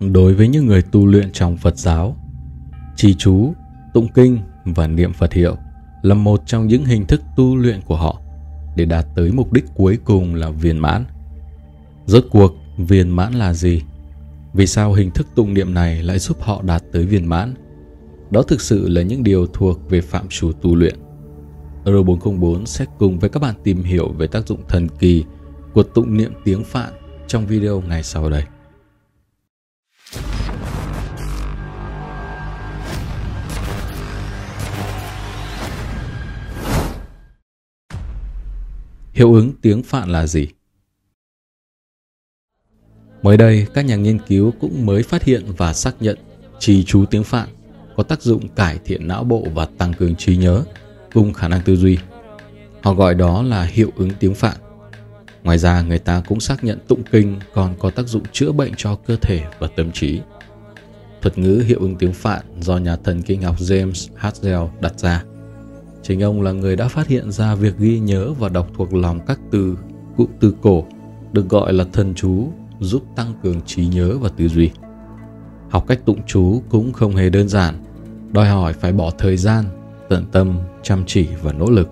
Đối với những người tu luyện trong Phật giáo, trì chú, tụng kinh và niệm Phật hiệu là một trong những hình thức tu luyện của họ để đạt tới mục đích cuối cùng là viên mãn. Rốt cuộc, viên mãn là gì? Vì sao hình thức tụng niệm này lại giúp họ đạt tới viên mãn? Đó thực sự là những điều thuộc về phạm trù tu luyện. Euro 404 sẽ cùng với các bạn tìm hiểu về tác dụng thần kỳ của tụng niệm tiếng Phạn trong video ngày sau đây. Hiệu ứng tiếng Phạn là gì? Mới đây, các nhà nghiên cứu cũng mới phát hiện và xác nhận trì chú tiếng Phạn có tác dụng cải thiện não bộ và tăng cường trí nhớ cùng khả năng tư duy. Họ gọi đó là hiệu ứng tiếng Phạn. Ngoài ra, người ta cũng xác nhận tụng kinh còn có tác dụng chữa bệnh cho cơ thể và tâm trí. Thuật ngữ hiệu ứng tiếng Phạn do nhà thần kinh học James Hartzell đặt ra. Chính ông là người đã phát hiện ra việc ghi nhớ và đọc thuộc lòng các từ, cụm từ cổ được gọi là thần chú giúp tăng cường trí nhớ và tư duy. Học cách tụng chú cũng không hề đơn giản, đòi hỏi phải bỏ thời gian, tận tâm, chăm chỉ và nỗ lực.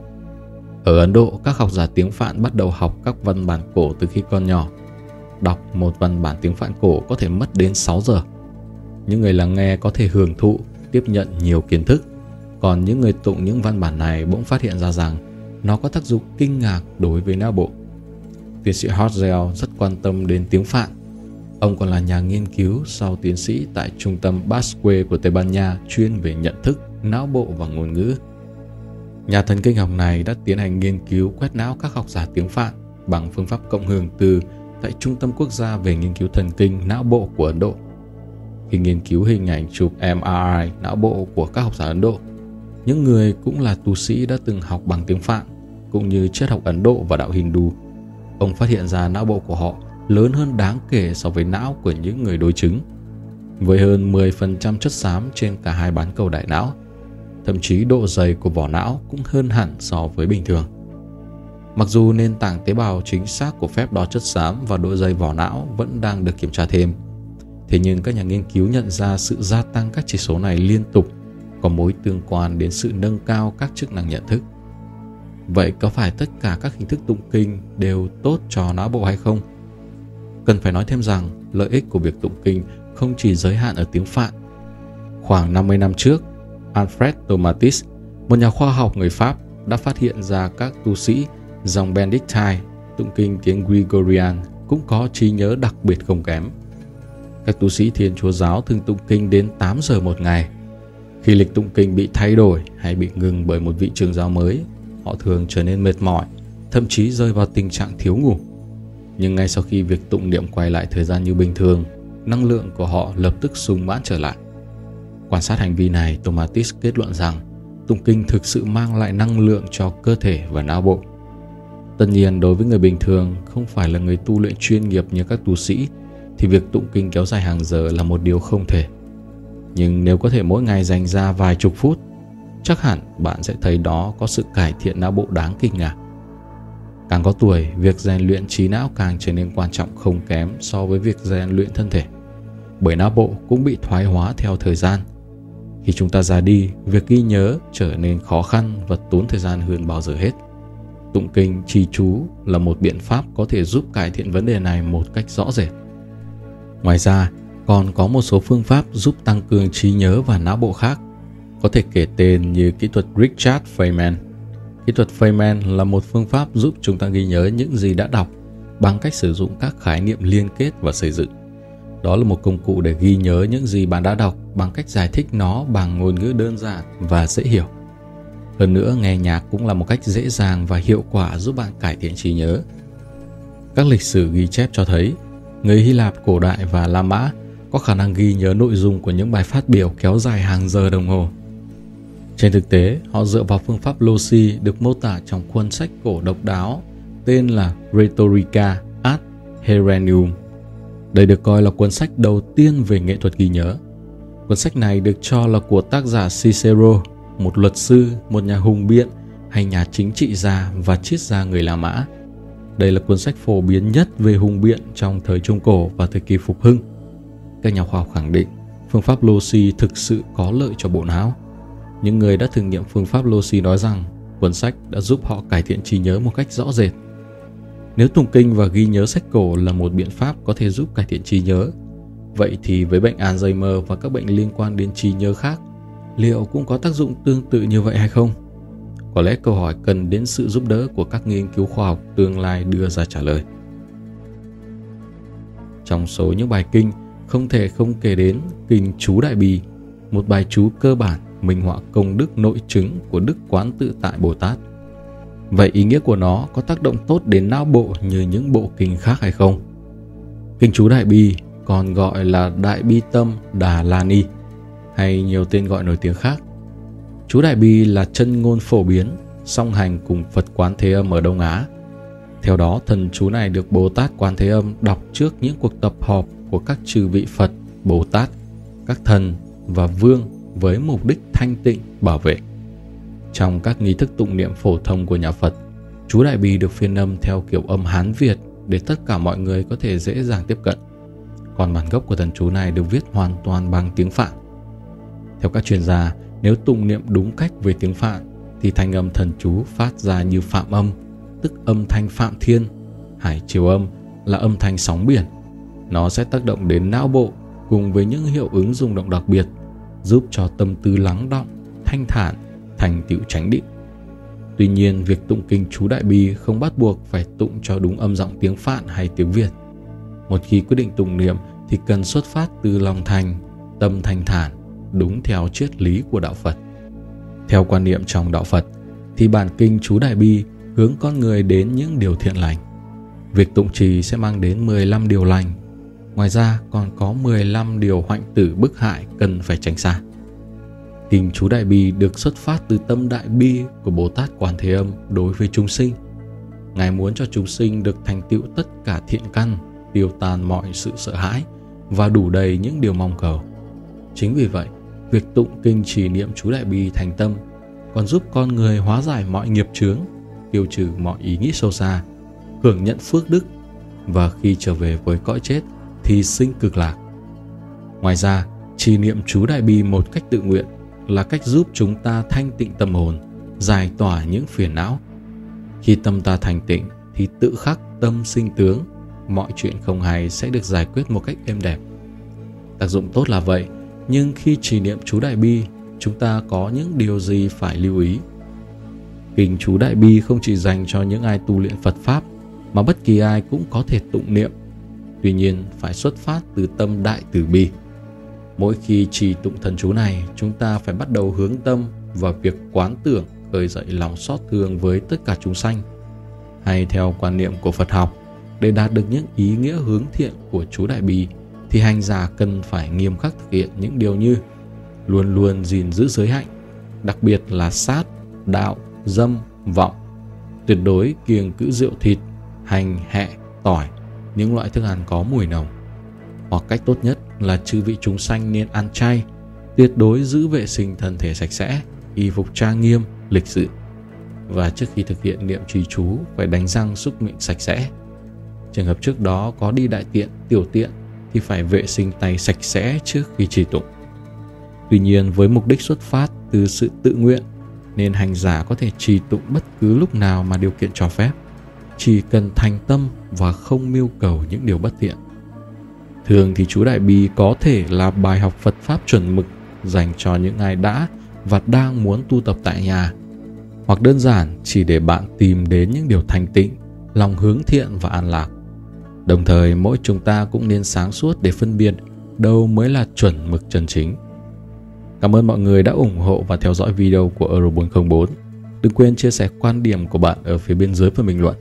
Ở Ấn Độ, các học giả tiếng Phạn bắt đầu học các văn bản cổ từ khi còn nhỏ. Đọc một văn bản tiếng Phạn cổ có thể mất đến 6 giờ. Những người lắng nghe có thể hưởng thụ, tiếp nhận nhiều kiến thức. Còn những người tụng những văn bản này bỗng phát hiện ra rằng nó có tác dụng kinh ngạc đối với não bộ. Tiến sĩ Hartzell rất quan tâm đến tiếng Phạn. Ông còn là nhà nghiên cứu sau tiến sĩ tại Trung tâm Basque của Tây Ban Nha chuyên về nhận thức, não bộ và ngôn ngữ. Nhà thần kinh học này đã tiến hành nghiên cứu quét não các học giả tiếng Phạn bằng phương pháp cộng hưởng từ tại Trung tâm Quốc gia về nghiên cứu thần kinh não bộ của Ấn Độ. Khi nghiên cứu hình ảnh chụp MRI não bộ của các học giả Ấn Độ, những người cũng là tu sĩ đã từng học bằng tiếng Phạn cũng như triết học Ấn Độ và đạo Hindu ông phát hiện ra não bộ của họ lớn hơn đáng kể so với não của những người đối chứng, với hơn 10% chất xám trên cả hai bán cầu đại não. Thậm chí độ dày của vỏ não cũng hơn hẳn so với bình thường. Mặc dù nền tảng tế bào chính xác của phép đo chất xám và độ dày vỏ não vẫn đang được kiểm tra thêm, thế nhưng các nhà nghiên cứu nhận ra sự gia tăng các chỉ số này liên tục có mối tương quan đến sự nâng cao các chức năng nhận thức. Vậy có phải tất cả các hình thức tụng kinh đều tốt cho não bộ hay không? Cần phải nói thêm rằng lợi ích của việc tụng kinh không chỉ giới hạn ở tiếng Phạn. Khoảng 50 năm trước, Alfred Tomatis, một nhà khoa học người Pháp, đã phát hiện ra các tu sĩ dòng Benedictine tụng kinh tiếng Gregorian cũng có trí nhớ đặc biệt không kém. Các tu sĩ Thiên Chúa giáo thường tụng kinh đến 8 giờ một ngày. Khi lịch tụng kinh bị thay đổi hay bị ngừng bởi một vị trường giáo mới họ thường trở nên mệt mỏi, thậm chí rơi vào tình trạng thiếu ngủ. Nhưng ngay sau khi việc tụng niệm quay lại thời gian như bình thường, năng lượng của họ lập tức sung mãn trở lại. Quan sát hành vi này, Tomatis kết luận rằng tụng kinh thực sự mang lại năng lượng cho cơ thể và não bộ. Tất nhiên đối với người bình thường không phải là người tu luyện chuyên nghiệp như các tu sĩ thì việc tụng kinh kéo dài hàng giờ là một điều không thể. Nhưng nếu có thể mỗi ngày dành ra vài chục phút chắc hẳn bạn sẽ thấy đó có sự cải thiện não bộ đáng kinh ngạc. Càng có tuổi, việc rèn luyện trí não càng trở nên quan trọng không kém so với việc rèn luyện thân thể. Bởi não bộ cũng bị thoái hóa theo thời gian. Khi chúng ta già đi, việc ghi nhớ trở nên khó khăn và tốn thời gian hơn bao giờ hết. Tụng kinh trì chú là một biện pháp có thể giúp cải thiện vấn đề này một cách rõ rệt. Ngoài ra, còn có một số phương pháp giúp tăng cường trí nhớ và não bộ khác có thể kể tên như kỹ thuật Richard Feynman. Kỹ thuật Feynman là một phương pháp giúp chúng ta ghi nhớ những gì đã đọc bằng cách sử dụng các khái niệm liên kết và xây dựng. Đó là một công cụ để ghi nhớ những gì bạn đã đọc bằng cách giải thích nó bằng ngôn ngữ đơn giản và dễ hiểu. Hơn nữa, nghe nhạc cũng là một cách dễ dàng và hiệu quả giúp bạn cải thiện trí nhớ. Các lịch sử ghi chép cho thấy, người Hy Lạp cổ đại và La Mã có khả năng ghi nhớ nội dung của những bài phát biểu kéo dài hàng giờ đồng hồ. Trên thực tế, họ dựa vào phương pháp Loci được mô tả trong cuốn sách cổ độc đáo tên là Rhetorica ad Herennium. Đây được coi là cuốn sách đầu tiên về nghệ thuật ghi nhớ. Cuốn sách này được cho là của tác giả Cicero, một luật sư, một nhà hùng biện hay nhà chính trị gia và triết gia người La Mã. Đây là cuốn sách phổ biến nhất về hùng biện trong thời Trung Cổ và thời kỳ Phục Hưng các nhà khoa học khẳng định phương pháp Loci thực sự có lợi cho bộ não. Những người đã thử nghiệm phương pháp Loci nói rằng cuốn sách đã giúp họ cải thiện trí nhớ một cách rõ rệt. Nếu tụng kinh và ghi nhớ sách cổ là một biện pháp có thể giúp cải thiện trí nhớ, vậy thì với bệnh Alzheimer và các bệnh liên quan đến trí nhớ khác, liệu cũng có tác dụng tương tự như vậy hay không? Có lẽ câu hỏi cần đến sự giúp đỡ của các nghiên cứu khoa học tương lai đưa ra trả lời. Trong số những bài kinh, không thể không kể đến Kinh Chú Đại Bi, một bài chú cơ bản minh họa công đức nội chứng của Đức Quán Tự Tại Bồ Tát. Vậy ý nghĩa của nó có tác động tốt đến não bộ như những bộ kinh khác hay không? Kinh chú Đại Bi còn gọi là Đại Bi Tâm Đà La Ni hay nhiều tên gọi nổi tiếng khác. Chú Đại Bi là chân ngôn phổ biến, song hành cùng Phật Quán Thế Âm ở Đông Á. Theo đó, thần chú này được Bồ Tát Quán Thế Âm đọc trước những cuộc tập họp của các chư vị Phật, Bồ Tát, các thần và vương với mục đích thanh tịnh, bảo vệ. Trong các nghi thức tụng niệm phổ thông của nhà Phật, chú Đại Bi được phiên âm theo kiểu âm Hán Việt để tất cả mọi người có thể dễ dàng tiếp cận. Còn bản gốc của thần chú này được viết hoàn toàn bằng tiếng Phạn. Theo các chuyên gia, nếu tụng niệm đúng cách với tiếng Phạn thì thanh âm thần chú phát ra như phạm âm, tức âm thanh phạm thiên, hải chiều âm là âm thanh sóng biển. Nó sẽ tác động đến não bộ cùng với những hiệu ứng rung động đặc biệt, giúp cho tâm tư lắng động, thanh thản, thành tựu chánh định. Tuy nhiên, việc tụng kinh chú Đại Bi không bắt buộc phải tụng cho đúng âm giọng tiếng Phạn hay tiếng Việt. Một khi quyết định tụng niệm thì cần xuất phát từ lòng thành, tâm thanh thản, đúng theo triết lý của đạo Phật. Theo quan niệm trong đạo Phật thì bản kinh chú Đại Bi hướng con người đến những điều thiện lành. Việc tụng trì sẽ mang đến 15 điều lành. Ngoài ra còn có 15 điều hoạnh tử bức hại cần phải tránh xa. Kinh chú Đại Bi được xuất phát từ tâm đại bi của Bồ Tát Quan Thế Âm đối với chúng sinh. Ngài muốn cho chúng sinh được thành tựu tất cả thiện căn, tiêu tan mọi sự sợ hãi và đủ đầy những điều mong cầu. Chính vì vậy, việc tụng kinh trì niệm chú Đại Bi thành tâm còn giúp con người hóa giải mọi nghiệp chướng, tiêu trừ mọi ý nghĩ sâu xa, hưởng nhận phước đức và khi trở về với cõi chết thì sinh cực lạc. Ngoài ra, trì niệm chú Đại Bi một cách tự nguyện là cách giúp chúng ta thanh tịnh tâm hồn, giải tỏa những phiền não. Khi tâm ta thành tịnh thì tự khắc tâm sinh tướng, mọi chuyện không hay sẽ được giải quyết một cách êm đẹp. Tác dụng tốt là vậy, nhưng khi trì niệm chú Đại Bi, chúng ta có những điều gì phải lưu ý? Kinh chú Đại Bi không chỉ dành cho những ai tu luyện Phật Pháp, mà bất kỳ ai cũng có thể tụng niệm. Tuy nhiên, phải xuất phát từ tâm đại từ bi. Mỗi khi trì tụng thần chú này, chúng ta phải bắt đầu hướng tâm vào việc quán tưởng khơi dậy lòng xót thương với tất cả chúng sanh. Hay theo quan niệm của Phật học, để đạt được những ý nghĩa hướng thiện của chú Đại Bi, thì hành giả cần phải nghiêm khắc thực hiện những điều như luôn luôn gìn giữ giới hạnh, đặc biệt là sát, đạo, dâm, vọng, tuyệt đối kiêng cữ rượu thịt, hành, hẹ, tỏi, những loại thức ăn có mùi nồng. Hoặc cách tốt nhất là chư vị chúng sanh nên ăn chay, tuyệt đối giữ vệ sinh thân thể sạch sẽ, y phục trang nghiêm, lịch sự. Và trước khi thực hiện niệm trì chú phải đánh răng xúc miệng sạch sẽ. Trường hợp trước đó có đi đại tiện, tiểu tiện thì phải vệ sinh tay sạch sẽ trước khi trì tụng. Tuy nhiên với mục đích xuất phát từ sự tự nguyện nên hành giả có thể trì tụng bất cứ lúc nào mà điều kiện cho phép, chỉ cần thành tâm và không mưu cầu những điều bất thiện. Thường thì chú Đại Bi có thể là bài học Phật Pháp chuẩn mực dành cho những ai đã và đang muốn tu tập tại nhà, hoặc đơn giản chỉ để bạn tìm đến những điều thành tịnh, lòng hướng thiện và an lạc. Đồng thời mỗi chúng ta cũng nên sáng suốt để phân biệt đâu mới là chuẩn mực chân chính. Cảm ơn mọi người đã ủng hộ và theo dõi video của Euro 404. Đừng quên chia sẻ quan điểm của bạn ở phía bên dưới phần bình luận.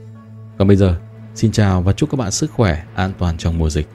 Còn bây giờ, xin chào và chúc các bạn sức khỏe, an toàn trong mùa dịch.